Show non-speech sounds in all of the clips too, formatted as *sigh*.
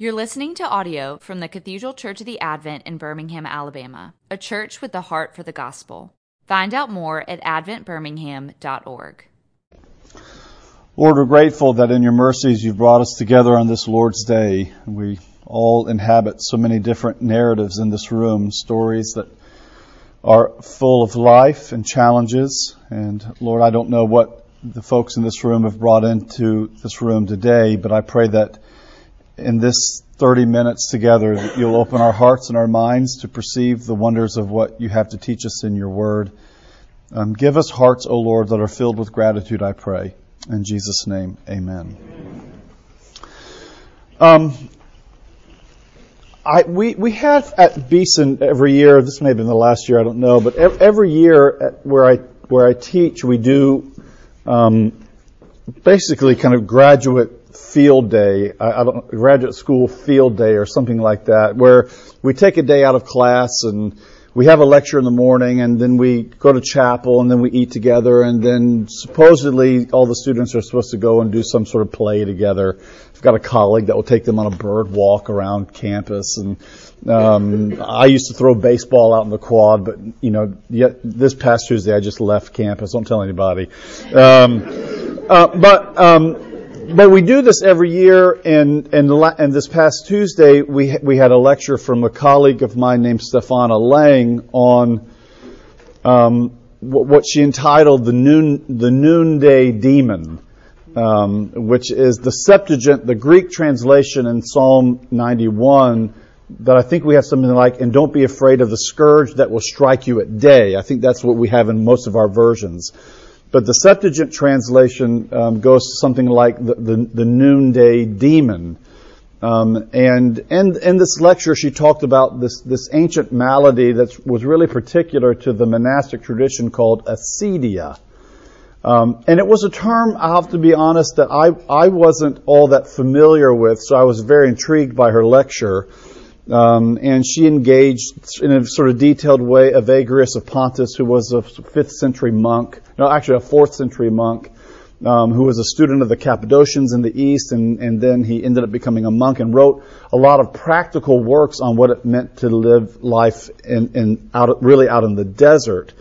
You're listening to audio from the Cathedral Church of the Advent in Birmingham, Alabama, a church with the heart for the gospel. Find out more at adventbirmingham.org. Lord, we're grateful that in your mercies you've brought us together on this Lord's Day. We all inhabit so many different narratives in this room, stories that are full of life and challenges. And Lord, I don't know what the folks in this room have brought into this room today, but I pray that in this 30 minutes together, you'll open our hearts and our minds to perceive the wonders of what you have to teach us in your word. Um, give us hearts, O Lord, that are filled with gratitude, I pray. In Jesus' name, amen. Um, I, we, we have at Beeson every year, this may have been the last year, I don't know, but every year where I, where I teach, we do um, basically kind of graduate field day, I, I don't graduate school field day or something like that, where we take a day out of class and we have a lecture in the morning and then we go to chapel and then we eat together and then supposedly all the students are supposed to go and do some sort of play together. I've got a colleague that will take them on a bird walk around campus and um, I used to throw baseball out in the quad, but you know, yet this past Tuesday I just left campus. Don't tell anybody. Um, uh, but um, but we do this every year, and, and, and this past Tuesday we we had a lecture from a colleague of mine named Stefana Lang on um, what she entitled the noon the noonday demon, um, which is the Septuagint, the Greek translation in Psalm 91 that I think we have something like, and don't be afraid of the scourge that will strike you at day. I think that's what we have in most of our versions. But the Septuagint translation um, goes to something like the, the, the noonday demon. Um, and in, this lecture, she talked about this, this ancient malady that was really particular to the monastic tradition called acedia. Um, and it was a term, I have to be honest, that I, I wasn't all that familiar with, so I was very intrigued by her lecture. Um, and she engaged in a sort of detailed way Evagrius of Pontus, who was a fifth century monk, no, actually a fourth century monk, um, who was a student of the Cappadocians in the East, and, and then he ended up becoming a monk and wrote a lot of practical works on what it meant to live life in, in out, really out in the desert.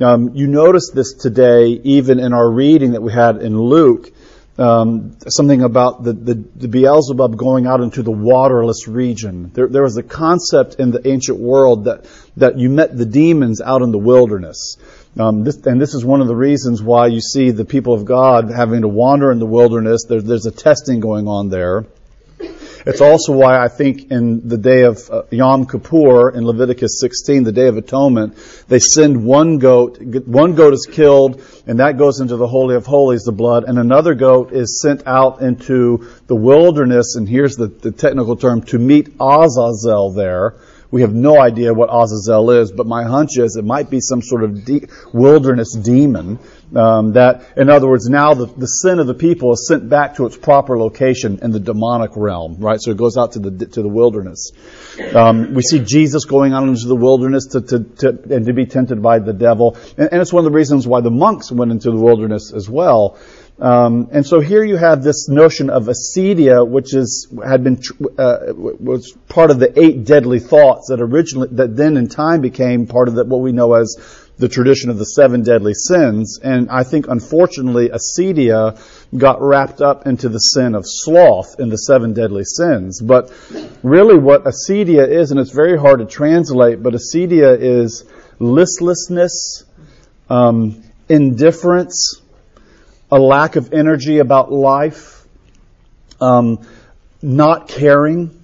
Um, you notice this today, even in our reading that we had in Luke um, something about the, the, the, Beelzebub going out into the waterless region. There, there was a concept in the ancient world that, that you met the demons out in the wilderness. Um, this, and this is one of the reasons why you see the people of God having to wander in the wilderness. There, there's a testing going on there. It's also why I think in the day of uh, Yom Kippur in Leviticus 16, the Day of Atonement, they send one goat. One goat is killed, and that goes into the Holy of Holies, the blood, and another goat is sent out into the wilderness, and here's the, the technical term, to meet Azazel there. We have no idea what Azazel is, but my hunch is it might be some sort of de- wilderness demon. Um, that, in other words, now the, the sin of the people is sent back to its proper location in the demonic realm, right? So it goes out to the to the wilderness. Um, we see Jesus going out into the wilderness to, to, to and to be tempted by the devil, and, and it's one of the reasons why the monks went into the wilderness as well. Um, and so here you have this notion of acedia, which is had been uh, was part of the eight deadly thoughts that originally that then in time became part of the, what we know as the tradition of the seven deadly sins. And I think unfortunately acedia got wrapped up into the sin of sloth in the seven deadly sins. But really, what acedia is, and it's very hard to translate, but acedia is listlessness, um, indifference a lack of energy about life, um, not caring.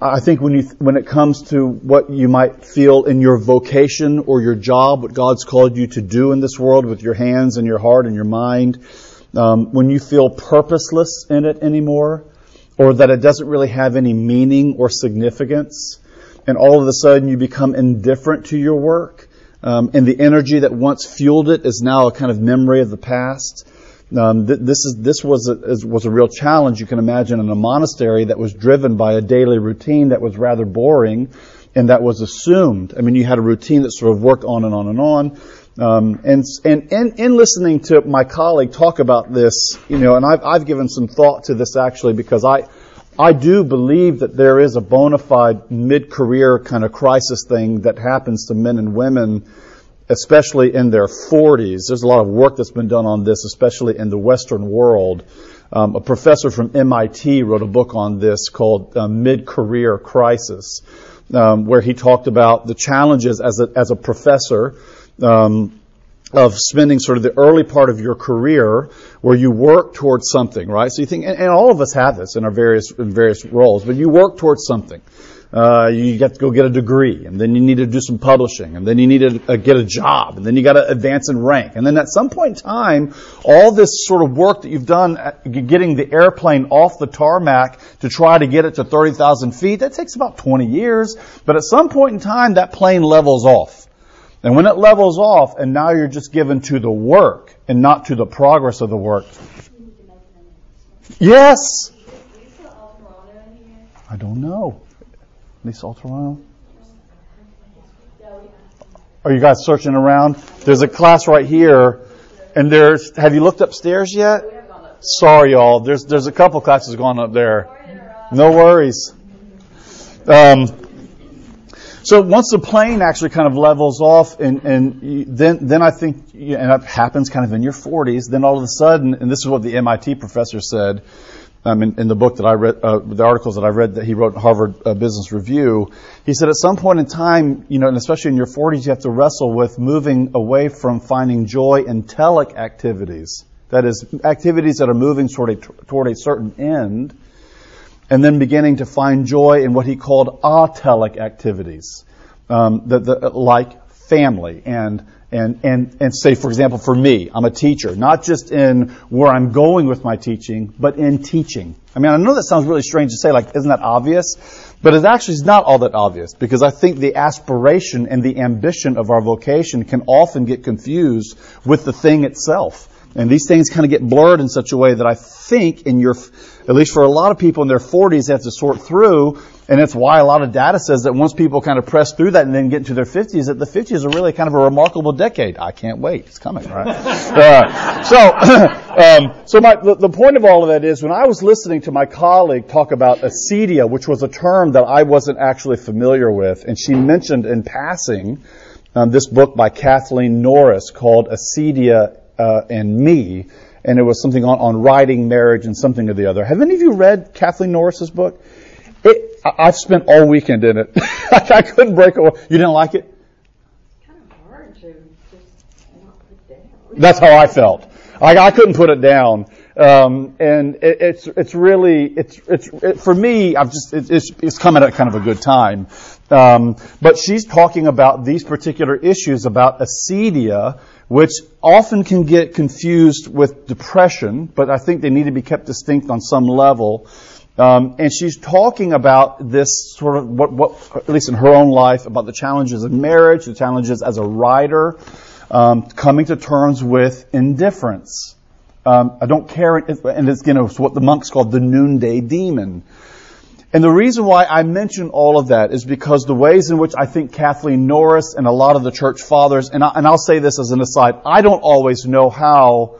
I think when you when it comes to what you might feel in your vocation or your job, what God's called you to do in this world with your hands and your heart and your mind, um, when you feel purposeless in it anymore, or that it doesn't really have any meaning or significance, and all of a sudden you become indifferent to your work, um, and the energy that once fueled it is now a kind of memory of the past. Um, th- this is this was a, was a real challenge. You can imagine in a monastery that was driven by a daily routine that was rather boring, and that was assumed. I mean, you had a routine that sort of worked on and on and on. Um, and and in, in listening to my colleague talk about this, you know, and I've I've given some thought to this actually because I I do believe that there is a bona fide mid-career kind of crisis thing that happens to men and women, especially in their 40s. There's a lot of work that's been done on this, especially in the Western world. Um, a professor from MIT wrote a book on this called uh, Mid-Career Crisis, um, where he talked about the challenges as a, as a professor um, of spending sort of the early part of your career where you work towards something, right? So you think, and, and all of us have this in our various in various roles, but you work towards something. Uh, you get to go get a degree, and then you need to do some publishing, and then you need to uh, get a job, and then you got to advance in rank, and then at some point in time, all this sort of work that you've done, getting the airplane off the tarmac to try to get it to 30,000 feet, that takes about 20 years. But at some point in time, that plane levels off. And when it levels off, and now you're just given to the work and not to the progress of the work. Yes. I don't know. Lisa Alterano. Are you guys searching around? There's a class right here, and there's. Have you looked upstairs yet? Sorry, y'all. There's there's a couple classes going up there. No worries. Um, so once the plane actually kind of levels off, and, and then then I think, and that happens kind of in your 40s, then all of a sudden, and this is what the MIT professor said um, in, in, the book that I read, uh, the articles that I read that he wrote in Harvard uh, Business Review, he said at some point in time, you know, and especially in your 40s, you have to wrestle with moving away from finding joy in telic activities. That is, activities that are moving toward a, toward a certain end and then beginning to find joy in what he called atelic activities, um, the, the, like family and and, and, and say, for example, for me, I'm a teacher, not just in where I'm going with my teaching, but in teaching. I mean, I know that sounds really strange to say, like, isn't that obvious? But it actually is not all that obvious because I think the aspiration and the ambition of our vocation can often get confused with the thing itself. And these things kind of get blurred in such a way that I think in your, at least for a lot of people in their 40s, they have to sort through. And that's why a lot of data says that once people kind of press through that and then get into their 50s, that the 50s are really kind of a remarkable decade. I can't wait. It's coming, right? *laughs* uh, so, *clears throat* um, so my, the, the, point of all of that is when I was listening to my colleague talk about acedia, which was a term that I wasn't actually familiar with, and she mentioned in passing um, this book by Kathleen Norris called Acedia uh, and me, and it was something on, on writing, marriage, and something or the other. Have any of you read Kathleen Norris's book? It, I've spent all weekend in it. *laughs* I couldn't break away. You didn't like it? kind of hard to just not put down. That's how I felt. I, I couldn't put it down. Um, and it, it's it's really it's it's it, for me. I've just it, it's it's come at a kind of a good time. Um, but she's talking about these particular issues about acedia which often can get confused with depression, but I think they need to be kept distinct on some level. Um, and she's talking about this sort of what, what, at least in her own life, about the challenges of marriage, the challenges as a writer, um, coming to terms with indifference. Um, I don't care, and it's you know it's what the monks called the noonday demon. And the reason why I mention all of that is because the ways in which I think Kathleen Norris and a lot of the church fathers, and, I, will say this as an aside, I don't always know how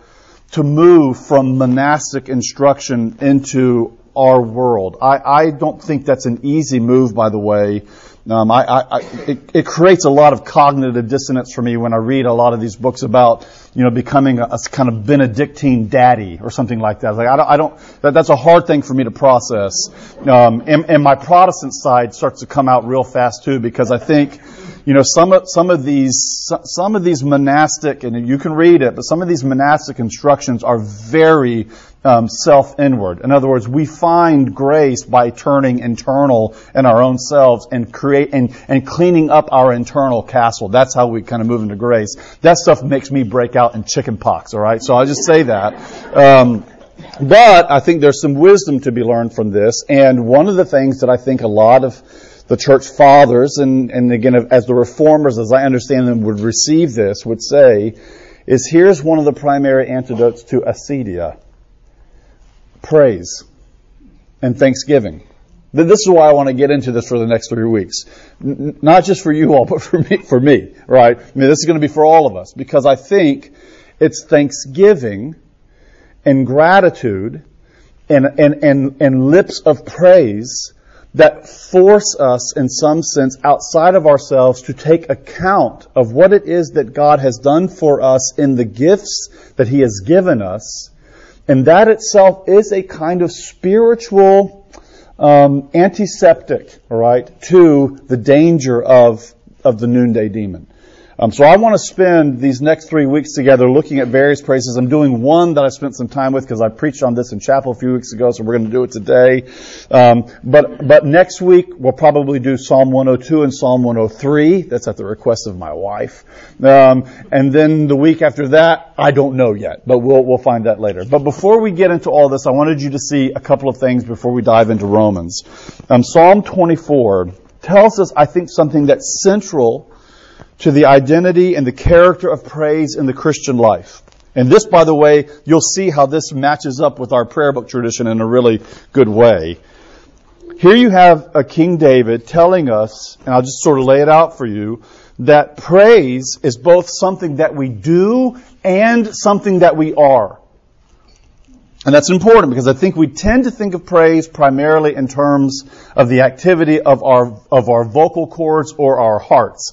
to move from monastic instruction into our world. I, I don't think that's an easy move, by the way. Um, I, I, it, it, creates a lot of cognitive dissonance for me when I read a lot of these books about, you know, becoming a, a kind of Benedictine daddy or something like that. Like I don't, I don't that, that's a hard thing for me to process. Um, and, and my Protestant side starts to come out real fast too because I think, you know, some of, some of these, some of these monastic, and you can read it, but some of these monastic instructions are very um, self-inward. In other words, we find grace by turning internal in our own selves and create and, and cleaning up our internal castle. That's how we kind of move into grace. That stuff makes me break out in chicken pox. All right, so I'll just say that. Um, but I think there's some wisdom to be learned from this, and one of the things that I think a lot of the church fathers, and, and again, as the reformers, as I understand them, would receive this, would say, is here's one of the primary antidotes to acedia praise and thanksgiving. This is why I want to get into this for the next three weeks. N- not just for you all, *laughs* but for me, for me, right? I mean, this is going to be for all of us because I think it's thanksgiving and gratitude and, and, and, and lips of praise that force us, in some sense, outside of ourselves to take account of what it is that God has done for us in the gifts that He has given us. And that itself is a kind of spiritual um, antiseptic, all right, to the danger of, of the noonday demon. Um, so I want to spend these next three weeks together looking at various praises. I'm doing one that I spent some time with because I preached on this in chapel a few weeks ago, so we're going to do it today. Um, but but next week we'll probably do Psalm 102 and Psalm 103. That's at the request of my wife. Um, and then the week after that, I don't know yet, but we'll we'll find that later. But before we get into all this, I wanted you to see a couple of things before we dive into Romans. Um, Psalm 24 tells us, I think, something that's central to the identity and the character of praise in the Christian life. And this, by the way, you'll see how this matches up with our prayer book tradition in a really good way. Here you have a King David telling us, and I'll just sort of lay it out for you, that praise is both something that we do and something that we are. And that's important because I think we tend to think of praise primarily in terms of the activity of our, of our vocal cords or our hearts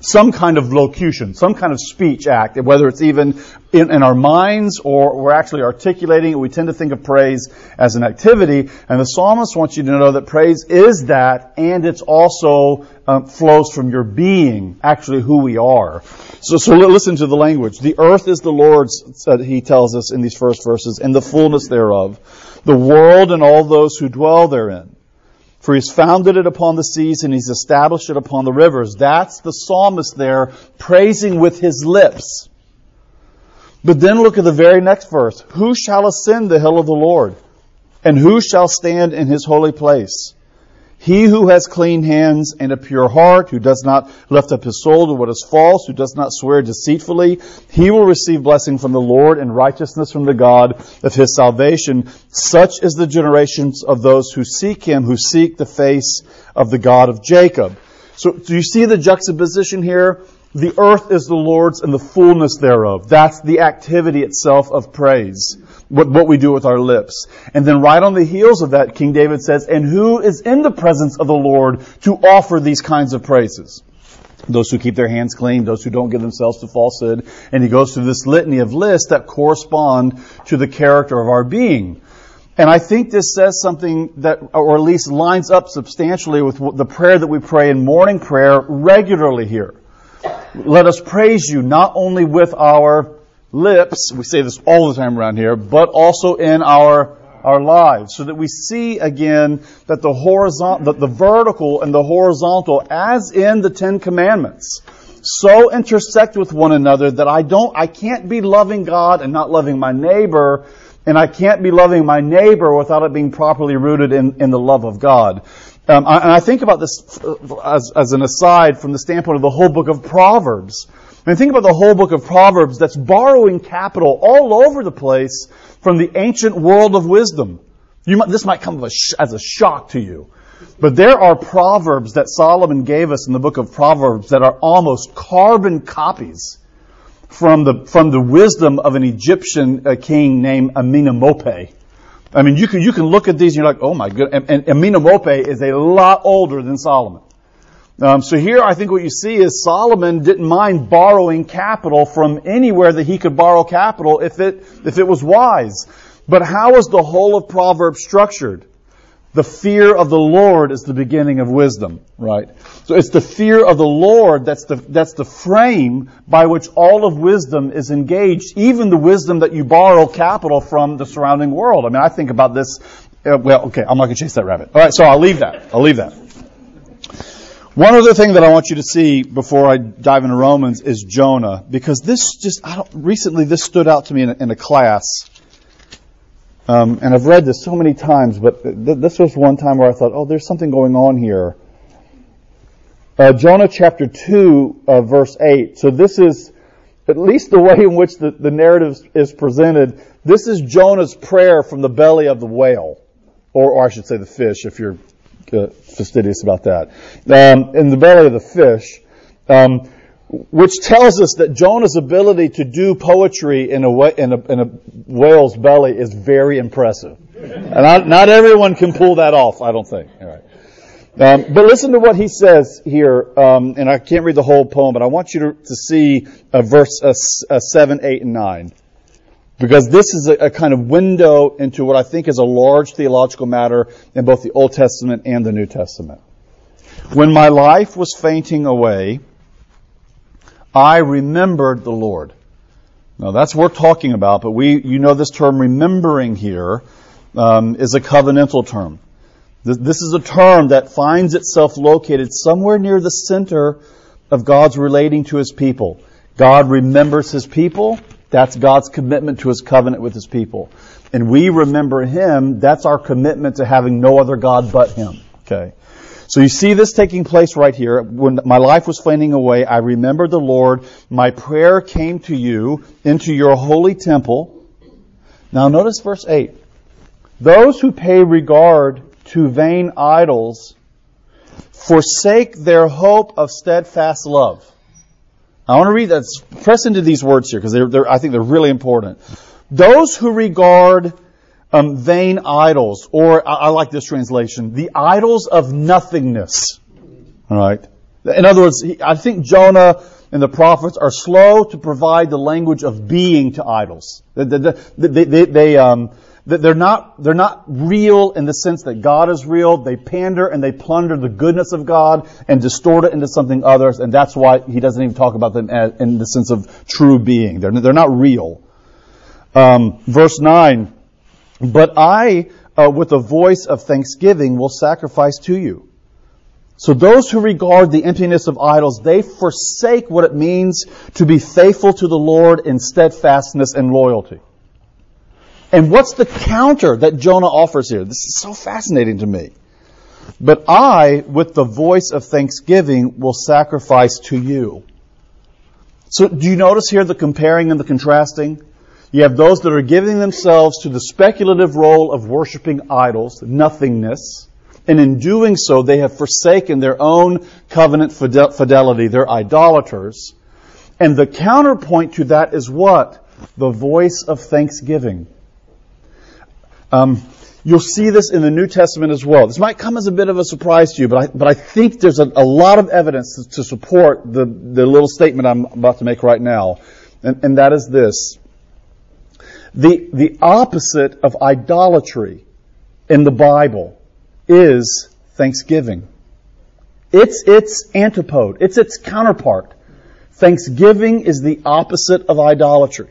some kind of locution, some kind of speech act, whether it's even in, in, our minds or we're actually articulating it. We tend to think of praise as an activity, and the psalmist wants you to know that praise is that, and it's also um, flows from your being, actually who we are. So, so listen to the language. The earth is the Lord's, he tells us in these first verses, and the fullness thereof, the world and all those who dwell therein. For he's founded it upon the seas and he's established it upon the rivers. That's the psalmist there praising with his lips. But then look at the very next verse. Who shall ascend the hill of the Lord? And who shall stand in his holy place? He who has clean hands and a pure heart, who does not lift up his soul to what is false, who does not swear deceitfully, he will receive blessing from the Lord and righteousness from the God of his salvation. Such is the generations of those who seek him, who seek the face of the God of Jacob. So do you see the juxtaposition here? The earth is the Lord's and the fullness thereof. That's the activity itself of praise what, what we do with our lips. And then right on the heels of that, King David says, and who is in the presence of the Lord to offer these kinds of praises? Those who keep their hands clean, those who don't give themselves to falsehood. And he goes through this litany of lists that correspond to the character of our being. And I think this says something that, or at least lines up substantially with the prayer that we pray in morning prayer regularly here. Let us praise you not only with our lips, we say this all the time around here, but also in our our lives, so that we see again that the horizontal, the, the vertical and the horizontal, as in the Ten Commandments, so intersect with one another that I don't, I can't be loving God and not loving my neighbor, and I can't be loving my neighbor without it being properly rooted in, in the love of God. Um, I, and I think about this as, as an aside from the standpoint of the whole book of Proverbs. Mean, think about the whole book of Proverbs that's borrowing capital all over the place from the ancient world of wisdom. Might, this might come as a shock to you. But there are proverbs that Solomon gave us in the book of Proverbs that are almost carbon copies from the, from the wisdom of an Egyptian uh, king named Amenemope. I mean, you can, you can look at these and you're like, oh my god, and, and is a lot older than Solomon. Um, so here I think what you see is Solomon didn't mind borrowing capital from anywhere that he could borrow capital if it, if it was wise. But how is the whole of Proverbs structured? The fear of the Lord is the beginning of wisdom, right? So it's the fear of the Lord that's the, that's the frame by which all of wisdom is engaged, even the wisdom that you borrow capital from the surrounding world. I mean, I think about this, uh, well, okay, I'm not going to chase that rabbit. Alright, so I'll leave that. I'll leave that. One other thing that I want you to see before I dive into Romans is Jonah, because this just I don't, recently this stood out to me in a, in a class, um, and I've read this so many times, but th- this was one time where I thought, oh, there's something going on here. Uh, Jonah chapter two, uh, verse eight. So this is at least the way in which the, the narrative is presented. This is Jonah's prayer from the belly of the whale, or, or I should say the fish, if you're uh, fastidious about that. Um, in the belly of the fish, um, which tells us that Jonah's ability to do poetry in a, in a, in a whale's belly is very impressive. And not, not everyone can pull that off, I don't think. All right. Um, but listen to what he says here, um, and I can't read the whole poem, but I want you to, to see uh, verse uh, uh, 7, 8, and 9. Because this is a, a kind of window into what I think is a large theological matter in both the Old Testament and the New Testament. When my life was fainting away, I remembered the Lord. Now that's we're talking about, but we, you know this term remembering here um, is a covenantal term. This is a term that finds itself located somewhere near the center of God's relating to His people. God remembers His people. That's God's commitment to His covenant with His people. And we remember Him. That's our commitment to having no other God but Him. Okay. So you see this taking place right here. When my life was fading away, I remembered the Lord. My prayer came to you into your holy temple. Now notice verse 8. Those who pay regard to vain idols forsake their hope of steadfast love. I want to read that. Press into these words here because they're, they're, I think they're really important. Those who regard um, vain idols, or I, I like this translation, the idols of nothingness. All right. In other words, I think Jonah and the prophets are slow to provide the language of being to idols. They, they, they, they um, they're not, they're not real in the sense that God is real. They pander and they plunder the goodness of God and distort it into something others, and that's why he doesn't even talk about them as, in the sense of true being. They're, they're not real. Um, verse 9, but I, uh, with a voice of thanksgiving, will sacrifice to you. So those who regard the emptiness of idols, they forsake what it means to be faithful to the Lord in steadfastness and loyalty. And what's the counter that Jonah offers here? This is so fascinating to me. But I, with the voice of thanksgiving, will sacrifice to you. So do you notice here the comparing and the contrasting? You have those that are giving themselves to the speculative role of worshiping idols, nothingness, and in doing so, they have forsaken their own covenant fidelity. They're idolaters. And the counterpoint to that is what? The voice of thanksgiving. Um, you'll see this in the New Testament as well. This might come as a bit of a surprise to you, but I, but I think there's a, a lot of evidence to, to, support the, the little statement I'm about to make right now. And, and that is this. The, the opposite of idolatry in the Bible is thanksgiving. It's its antipode. It's its counterpart. Thanksgiving is the opposite of idolatry.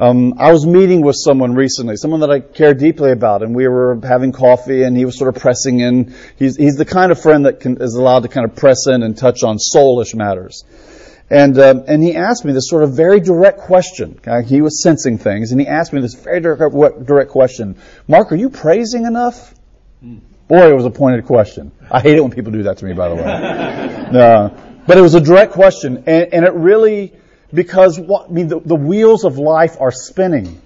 Um, I was meeting with someone recently, someone that I care deeply about, and we were having coffee, and he was sort of pressing in. He's, he's the kind of friend that can, is allowed to kind of press in and touch on soulish matters. And, um, and he asked me this sort of very direct question. Okay? He was sensing things, and he asked me this very direct, direct question. Mark, are you praising enough? Boy, it was a pointed question. I hate it when people do that to me, by the way. *laughs* uh, but it was a direct question, and, and it really because what, I mean, the, the wheels of life are spinning.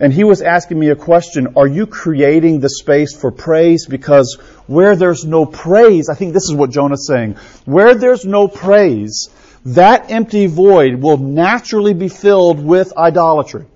And he was asking me a question, are you creating the space for praise? Because where there's no praise, I think this is what Jonah's saying, where there's no praise, that empty void will naturally be filled with idolatry.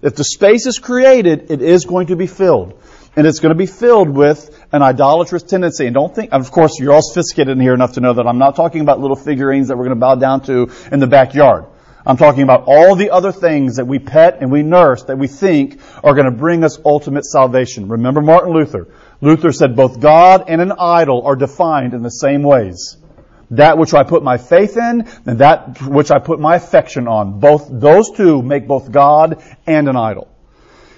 If the space is created, it is going to be filled. And it's going to be filled with an idolatrous tendency. And don't think, of course, you're all sophisticated in here enough to know that I'm not talking about little figurines that we're going to bow down to in the backyard. I'm talking about all the other things that we pet and we nurse that we think are going to bring us ultimate salvation. Remember Martin Luther. Luther said both God and an idol are defined in the same ways. That which I put my faith in and that which I put my affection on. Both, those two make both God and an idol.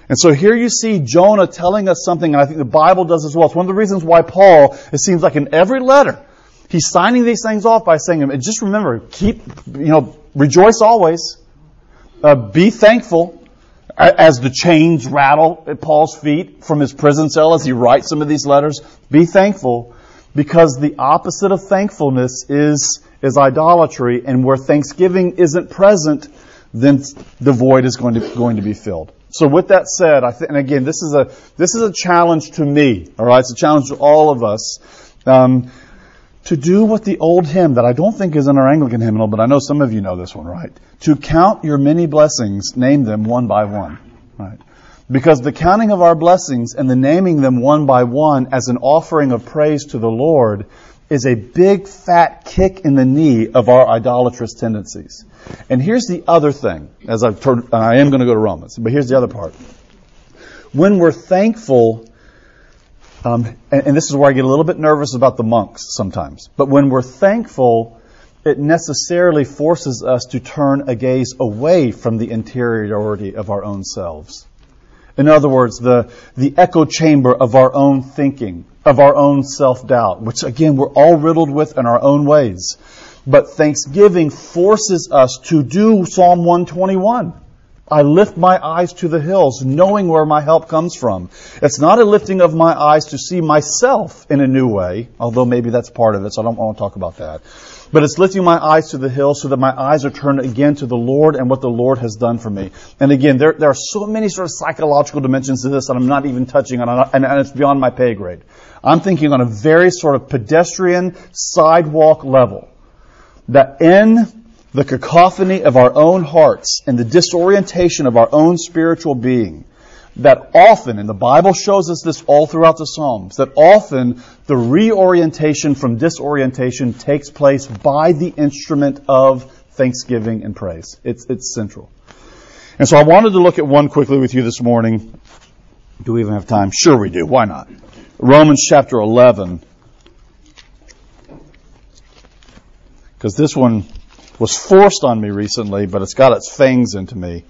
And so here you see Jonah telling us something, and I think the Bible does as well. It's one of the reasons why Paul, it seems like in every letter, he's signing these things off by saying, just remember, keep, you know, rejoice always, uh, be thankful, as the chains rattle at Paul's feet from his prison cell as he writes some of these letters, be thankful because the opposite of thankfulness is, is idolatry and where thanksgiving isn't present, then the void is going to, going to be filled. So with that said, I think, and again, this is a, this is a challenge to me, alright? It's a challenge to all of us. Um, to do what the old hymn that I don't think is in our Anglican hymnal, but I know some of you know this one, right? To count your many blessings, name them one by one, right? Because the counting of our blessings and the naming them one by one as an offering of praise to the Lord is a big fat kick in the knee of our idolatrous tendencies. And here's the other thing, as I've turned, I am going to go to Romans, but here's the other part. When we're thankful um, and, and this is where I get a little bit nervous about the monks sometimes. But when we're thankful, it necessarily forces us to turn a gaze away from the interiority of our own selves. In other words, the, the echo chamber of our own thinking, of our own self-doubt, which again we're all riddled with in our own ways. But thanksgiving forces us to do Psalm 121. I lift my eyes to the hills, knowing where my help comes from. It's not a lifting of my eyes to see myself in a new way, although maybe that's part of it, so I don't want to talk about that. But it's lifting my eyes to the hills so that my eyes are turned again to the Lord and what the Lord has done for me. And again, there, there are so many sort of psychological dimensions to this that I'm not even touching on, and, and it's beyond my pay grade. I'm thinking on a very sort of pedestrian sidewalk level. That in the cacophony of our own hearts and the disorientation of our own spiritual being, that often, and the Bible shows us this all throughout the Psalms, that often the reorientation from disorientation takes place by the instrument of thanksgiving and praise. It's, it's central. And so I wanted to look at one quickly with you this morning. Do we even have time? Sure we do. Why not? Romans chapter 11. Because this one was forced on me recently, but it's got its fangs into me.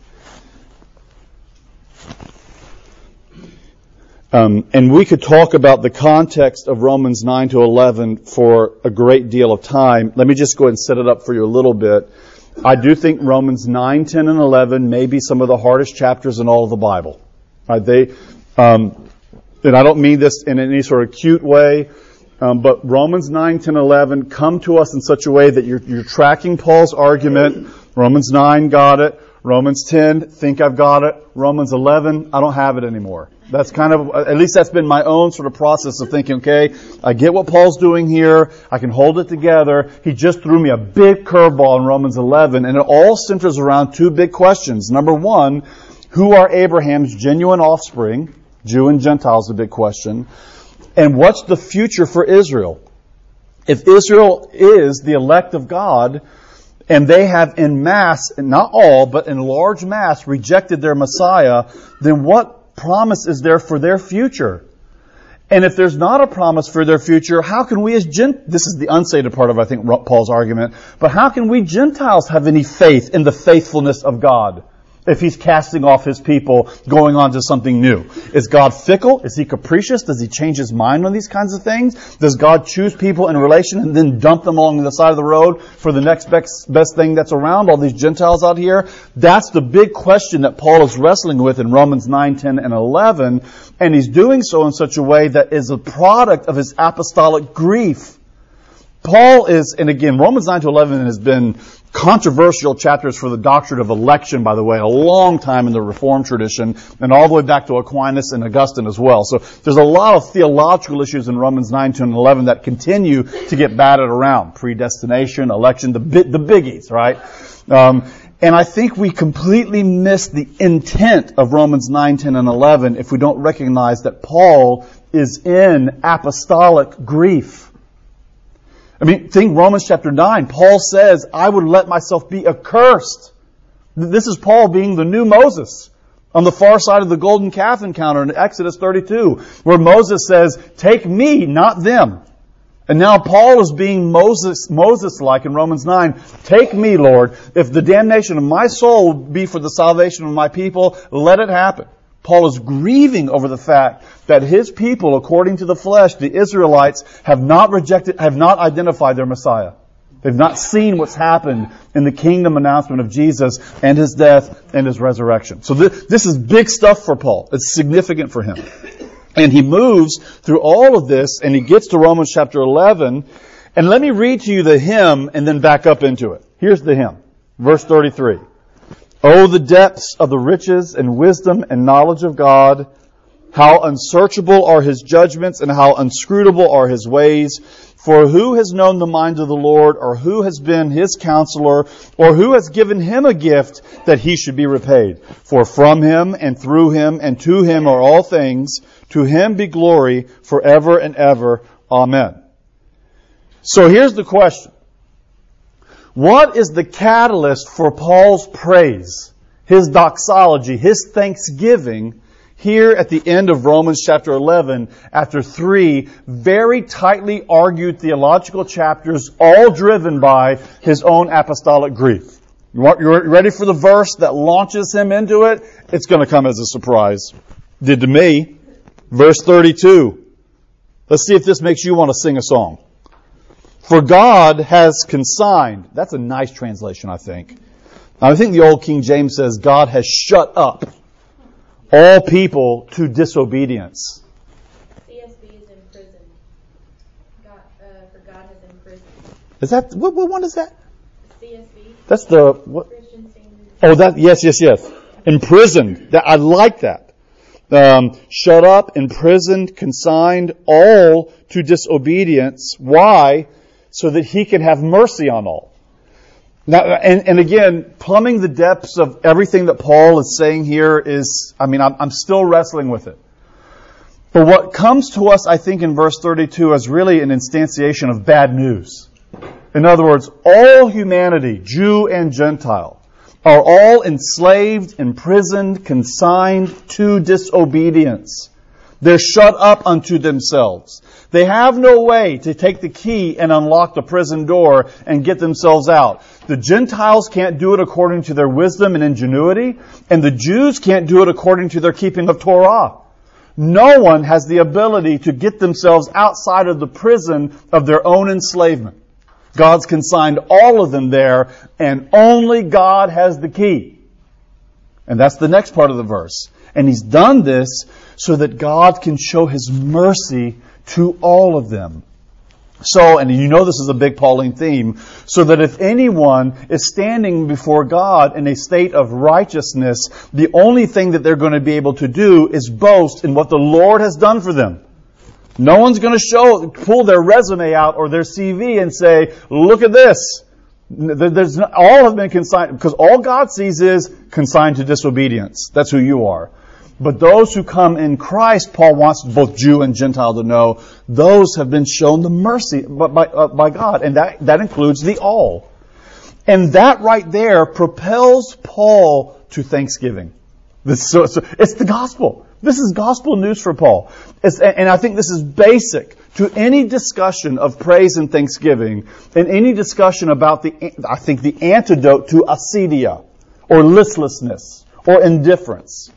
Um, and we could talk about the context of Romans 9 to 11 for a great deal of time. Let me just go ahead and set it up for you a little bit. I do think Romans 9, 10, and 11 may be some of the hardest chapters in all of the Bible. Right? They, um, and I don't mean this in any sort of cute way. Um, but Romans 9, 10, 11 come to us in such a way that you're, you're tracking Paul's argument. Romans 9, got it. Romans 10, think I've got it. Romans 11, I don't have it anymore. That's kind of, at least that's been my own sort of process of thinking, okay, I get what Paul's doing here. I can hold it together. He just threw me a big curveball in Romans 11, and it all centers around two big questions. Number one, who are Abraham's genuine offspring? Jew and Gentile is a big question. And what's the future for Israel? If Israel is the elect of God, and they have in mass, not all, but in large mass, rejected their Messiah, then what promise is there for their future? And if there's not a promise for their future, how can we as Gent, this is the unstated part of, I think, Paul's argument, but how can we Gentiles have any faith in the faithfulness of God? If he's casting off his people, going on to something new? Is God fickle? Is he capricious? Does he change his mind on these kinds of things? Does God choose people in relation and then dump them along the side of the road for the next best, thing that's around, all these Gentiles out here? That's the big question that Paul is wrestling with in Romans 9, 10, and 11, and he's doing so in such a way that is a product of his apostolic grief. Paul is, and again, Romans 9 to 11 has been controversial chapters for the doctrine of election, by the way, a long time in the Reformed tradition, and all the way back to Aquinas and Augustine as well. So there's a lot of theological issues in Romans 9, to 11 that continue to get batted around. Predestination, election, the, the biggies, right? Um, and I think we completely miss the intent of Romans 9, 10, and 11 if we don't recognize that Paul is in apostolic grief. I mean, think Romans chapter 9. Paul says, I would let myself be accursed. This is Paul being the new Moses on the far side of the golden calf encounter in Exodus 32, where Moses says, take me, not them. And now Paul is being Moses, Moses-like in Romans 9. Take me, Lord. If the damnation of my soul be for the salvation of my people, let it happen. Paul is grieving over the fact that his people, according to the flesh, the Israelites, have not rejected, have not identified their Messiah. They've not seen what's happened in the kingdom announcement of Jesus and his death and his resurrection. So this, is big stuff for Paul. It's significant for him. And he moves through all of this and he gets to Romans chapter 11. And let me read to you the hymn and then back up into it. Here's the hymn. Verse 33. Oh, the depths of the riches and wisdom and knowledge of God. How unsearchable are his judgments and how inscrutable are his ways. For who has known the mind of the Lord, or who has been his counselor, or who has given him a gift that he should be repaid? For from him, and through him, and to him are all things. To him be glory forever and ever. Amen. So here's the question. What is the catalyst for Paul's praise, his doxology, his thanksgiving here at the end of Romans chapter 11 after three very tightly argued theological chapters all driven by his own apostolic grief. You want, you're ready for the verse that launches him into it? It's going to come as a surprise. Did to me. Verse 32. Let's see if this makes you want to sing a song. For God has consigned. That's a nice translation, I think. I think the old King James says God has shut up all people to disobedience. CSB is in prison. God, uh, for God has imprisoned. Is that what, what one is that? CSB, That's the what? Christian Oh, that yes, yes, yes. Imprisoned. That I like that. Um, shut up, imprisoned, consigned, all to disobedience. Why? So that he can have mercy on all. Now, and, and again, plumbing the depths of everything that Paul is saying here is, I mean, I'm, I'm still wrestling with it. But what comes to us, I think, in verse 32 is really an instantiation of bad news. In other words, all humanity, Jew and Gentile, are all enslaved, imprisoned, consigned to disobedience. They're shut up unto themselves. They have no way to take the key and unlock the prison door and get themselves out. The Gentiles can't do it according to their wisdom and ingenuity, and the Jews can't do it according to their keeping of Torah. No one has the ability to get themselves outside of the prison of their own enslavement. God's consigned all of them there, and only God has the key. And that's the next part of the verse. And He's done this so that God can show His mercy to all of them. So, and you know this is a big Pauline theme, so that if anyone is standing before God in a state of righteousness, the only thing that they're going to be able to do is boast in what the Lord has done for them. No one's going to show, pull their resume out or their CV and say, look at this. There's all have been consigned, because all God sees is consigned to disobedience. That's who you are. But those who come in Christ, Paul wants both Jew and Gentile to know, those have been shown the mercy by, uh, by God, and that, that includes the all. And that right there propels Paul to thanksgiving. This, so, so, it's the gospel. This is gospel news for Paul. It's, and I think this is basic to any discussion of praise and thanksgiving and any discussion about the, I think the antidote to acedia or listlessness or indifference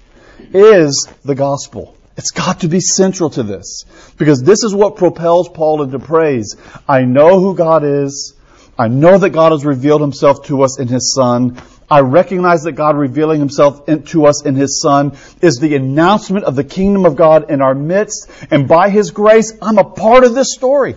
is the gospel. It's got to be central to this because this is what propels Paul into praise. I know who God is. I know that God has revealed himself to us in his son. I recognize that God revealing himself to us in his son is the announcement of the kingdom of God in our midst. And by his grace, I'm a part of this story.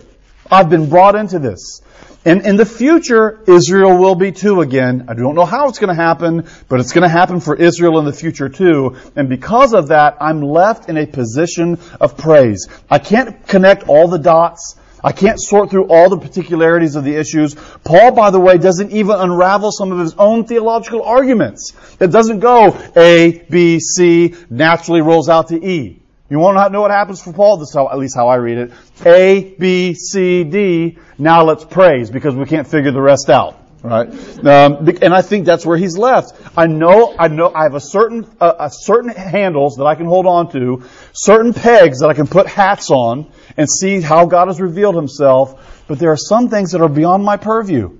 I've been brought into this. And in the future, Israel will be too again. I don't know how it's going to happen, but it's going to happen for Israel in the future too. And because of that, I'm left in a position of praise. I can't connect all the dots. I can't sort through all the particularities of the issues. Paul, by the way, doesn't even unravel some of his own theological arguments. It doesn't go A, B, C, naturally rolls out to E. You want to know what happens for Paul? This is how, at least how I read it. A, B, C, D. Now let's praise because we can't figure the rest out. Right? Um, and I think that's where he's left. I know, I know, I have a certain, uh, a certain handles that I can hold on to, certain pegs that I can put hats on and see how God has revealed himself. But there are some things that are beyond my purview.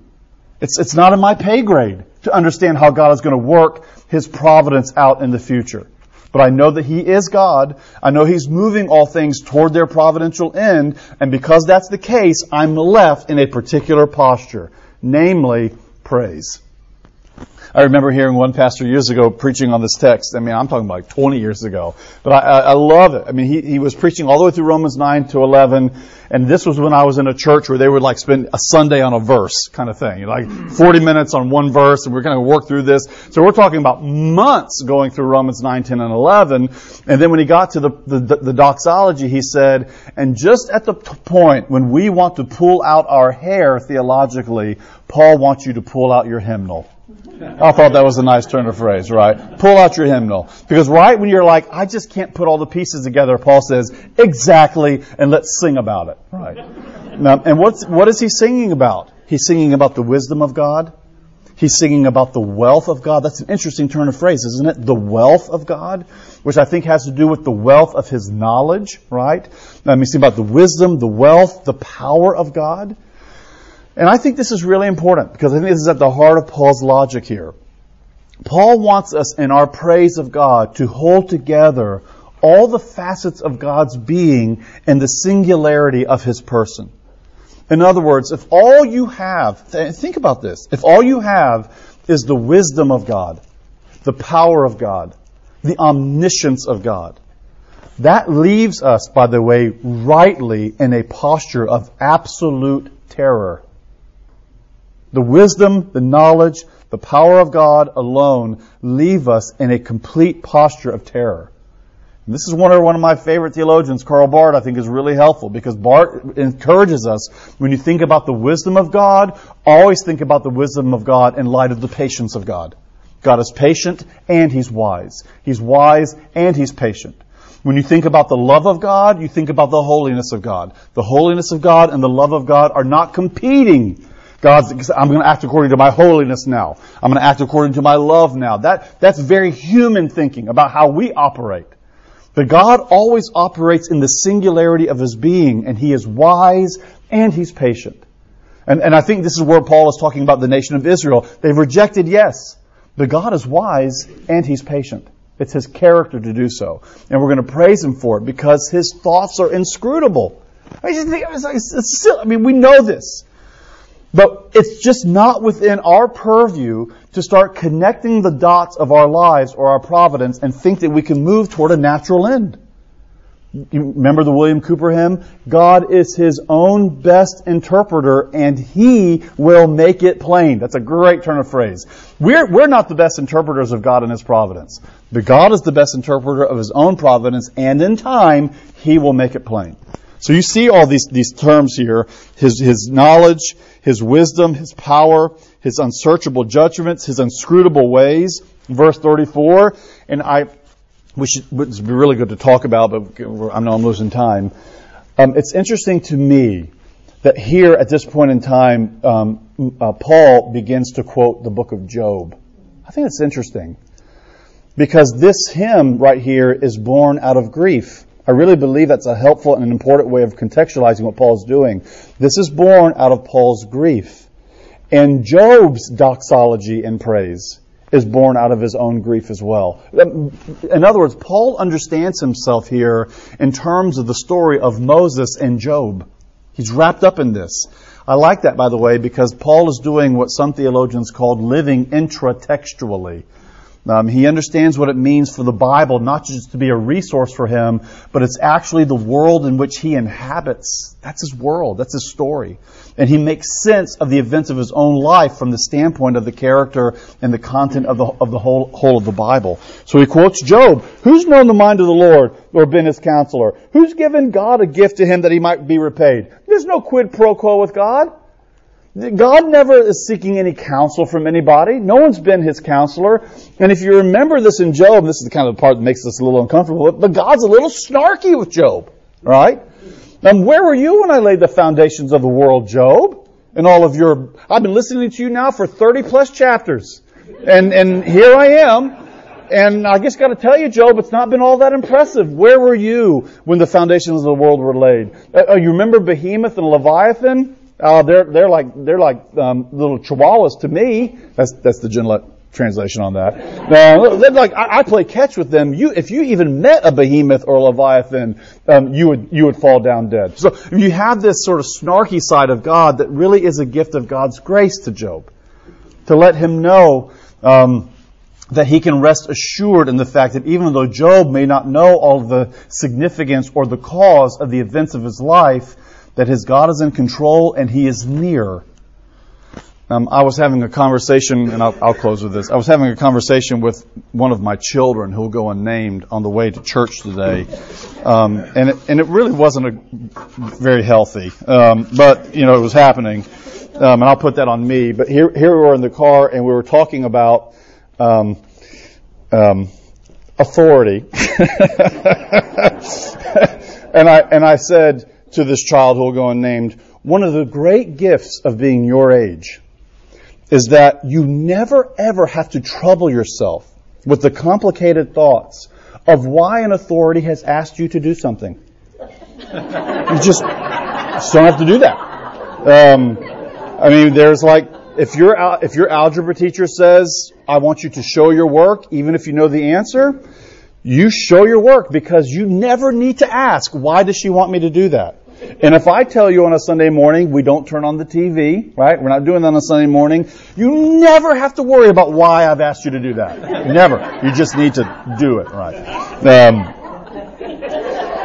It's, it's not in my pay grade to understand how God is going to work his providence out in the future. But I know that He is God. I know He's moving all things toward their providential end. And because that's the case, I'm left in a particular posture, namely praise. I remember hearing one pastor years ago preaching on this text. I mean, I'm talking about like 20 years ago, but I, I, love it. I mean, he, he was preaching all the way through Romans 9 to 11, and this was when I was in a church where they would like spend a Sunday on a verse kind of thing, like 40 minutes on one verse, and we're going to work through this. So we're talking about months going through Romans 9, 10, and 11, and then when he got to the, the, the doxology, he said, and just at the point when we want to pull out our hair theologically, Paul wants you to pull out your hymnal. I thought that was a nice turn of phrase, right? Pull out your hymnal. Because right when you're like, I just can't put all the pieces together, Paul says, exactly, and let's sing about it, right? Now, and what's, what is he singing about? He's singing about the wisdom of God. He's singing about the wealth of God. That's an interesting turn of phrase, isn't it? The wealth of God, which I think has to do with the wealth of His knowledge, right? Now, he's see about the wisdom, the wealth, the power of God. And I think this is really important because I think this is at the heart of Paul's logic here. Paul wants us in our praise of God to hold together all the facets of God's being and the singularity of his person. In other words, if all you have, think about this, if all you have is the wisdom of God, the power of God, the omniscience of God, that leaves us, by the way, rightly in a posture of absolute terror. The wisdom, the knowledge, the power of God alone leave us in a complete posture of terror. And this is one of, one of my favorite theologians, Karl Barth, I think is really helpful because Barth encourages us when you think about the wisdom of God, always think about the wisdom of God in light of the patience of God. God is patient and He's wise. He's wise and He's patient. When you think about the love of God, you think about the holiness of God. The holiness of God and the love of God are not competing. God's, I'm going to act according to my holiness now. I'm going to act according to my love now. That, that's very human thinking about how we operate. But God always operates in the singularity of His being, and He is wise and He's patient. And, and I think this is where Paul is talking about the nation of Israel. They've rejected, yes, but God is wise and He's patient. It's His character to do so. And we're going to praise Him for it because His thoughts are inscrutable. I, think, it's still, I mean, we know this. But it's just not within our purview to start connecting the dots of our lives or our providence and think that we can move toward a natural end. You remember the William Cowper hymn? God is his own best interpreter and he will make it plain. That's a great turn of phrase. We're, we're not the best interpreters of God and his providence. But God is the best interpreter of his own providence and in time he will make it plain. So you see all these, these terms here. His, his knowledge, his wisdom, his power, his unsearchable judgments, his inscrutable ways. Verse 34, and I, should, it's be really good to talk about, but I know I'm losing time. Um, it's interesting to me that here at this point in time, um, uh, Paul begins to quote the book of Job. I think it's interesting because this hymn right here is born out of grief. I really believe that's a helpful and an important way of contextualizing what Paul's doing. This is born out of Paul's grief. And Job's doxology and praise is born out of his own grief as well. In other words, Paul understands himself here in terms of the story of Moses and Job. He's wrapped up in this. I like that, by the way, because Paul is doing what some theologians called living intratextually. Um, he understands what it means for the Bible not just to be a resource for him, but it's actually the world in which he inhabits. That's his world. That's his story. And he makes sense of the events of his own life from the standpoint of the character and the content of the, of the whole, whole of the Bible. So he quotes Job. Who's known the mind of the Lord or been his counselor? Who's given God a gift to him that he might be repaid? There's no quid pro quo with God. God never is seeking any counsel from anybody. No one's been his counselor. And if you remember this in Job, this is the kind of part that makes us a little uncomfortable, but God's a little snarky with Job, right? And where were you when I laid the foundations of the world, Job? And all of your, I've been listening to you now for 30 plus chapters. And, and here I am. And I just got to tell you, Job, it's not been all that impressive. Where were you when the foundations of the world were laid? Uh, you remember Behemoth and Leviathan? Uh, they're they're like they're like um, little chihuahuas to me. That's that's the Gillette translation on that. Uh, like I, I, play catch with them. You if you even met a behemoth or a leviathan, um, you would you would fall down dead. So you have this sort of snarky side of God that really is a gift of God's grace to Job, to let him know Um, that he can rest assured in the fact that even though Job may not know all the significance or the cause of the events of his life, that his God is in control and he is near. Um, I was having a conversation, and I'll, I'll, close with this. I was having a conversation with one of my children who will go unnamed on the way to church today, um, and it, and it really wasn't a very healthy, um, but you know it was happening, um, and I'll put that on me. But here here we were in the car, and we were talking about um, um, authority, *laughs* and I and I said to this child who will go unnamed, one of the great gifts of being your age is that you never ever have to trouble yourself with the complicated thoughts of why an authority has asked you to do something. You just, just don't have to do that. Um, I mean, there's like, if your, if your algebra teacher says, I want you to show your work, even if you know the answer, you show your work because you never need to ask, why does she want me to do that? And if I tell you on a Sunday morning, we don't turn on the TV, right? We're not doing that on a Sunday morning. You never have to worry about why I've asked you to do that. Never. You just need to do it, right? Um,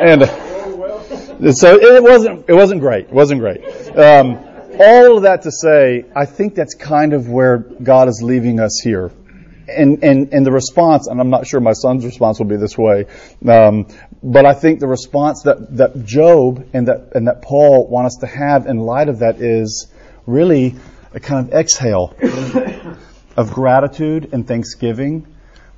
and so it wasn't, it wasn't great. It wasn't great. Um, all of that to say, I think that's kind of where God is leaving us here and, and, and the response, and I'm not sure my son's response will be this way, um, but I think the response that, that Job and that, and that Paul want us to have in light of that is really a kind of exhale *coughs* of gratitude and thanksgiving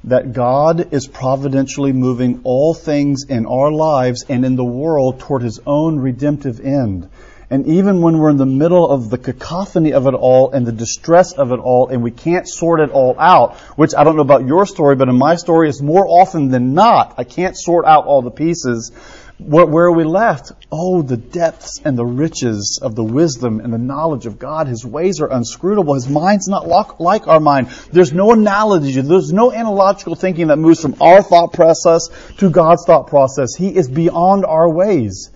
that God is providentially moving all things in our lives and in the world toward his own redemptive end. And even when we're in the middle of the cacophony of it all and the distress of it all and we can't sort it all out, which I don't know about your story, but in my story it's more often than not, I can't sort out all the pieces. Where, where are we left? Oh, the depths and the riches of the wisdom and the knowledge of God. His ways are unscrutable. His mind's not like our mind. There's no analogy. There's no analogical thinking that moves from our thought process to God's thought process. He is beyond our ways.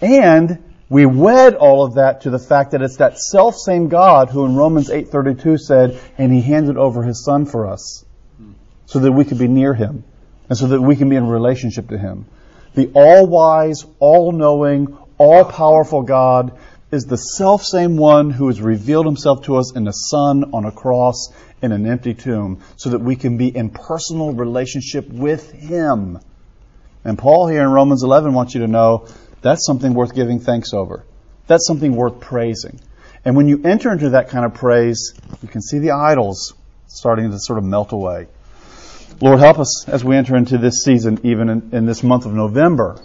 And we wed all of that to the fact that it's that self same God who in Romans 8:32 said, "And he handed over his son for us so that we could be near him and so that we can be in relationship to him." The all-wise, all-knowing, all-powerful God is the self same one who has revealed himself to us in the son on a cross in an empty tomb so that we can be in personal relationship with him. And Paul here in Romans 11 wants you to know that's something worth giving thanks over. That's something worth praising. And when you enter into that kind of praise, you can see the idols starting to sort of melt away. Lord, help us as we enter into this season, even in, in this month of November,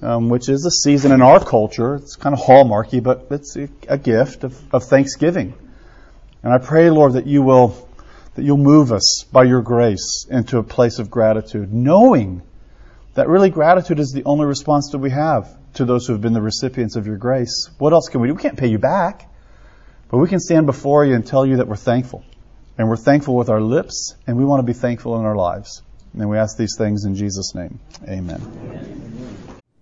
um, which is a season in our culture. It's kind of hallmarky, but it's a, gift of, of thanksgiving. And I pray, Lord, that you will that you'll move us by your grace into a place of gratitude, knowing that really gratitude is the only response that we have to those who have been the recipients of your grace. What else can we do? We can't pay you back, but we can stand before you and tell you that we're thankful. And we're thankful with our lips, and we want to be thankful in our lives. And we ask these things in Jesus' name. Amen.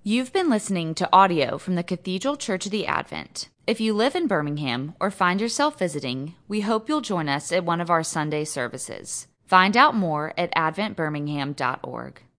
You've been listening to audio from the Cathedral Church of the Advent. If you live in Birmingham or find yourself visiting, we hope you'll join us at one of our Sunday services. Find out more at adventbirmingham.org.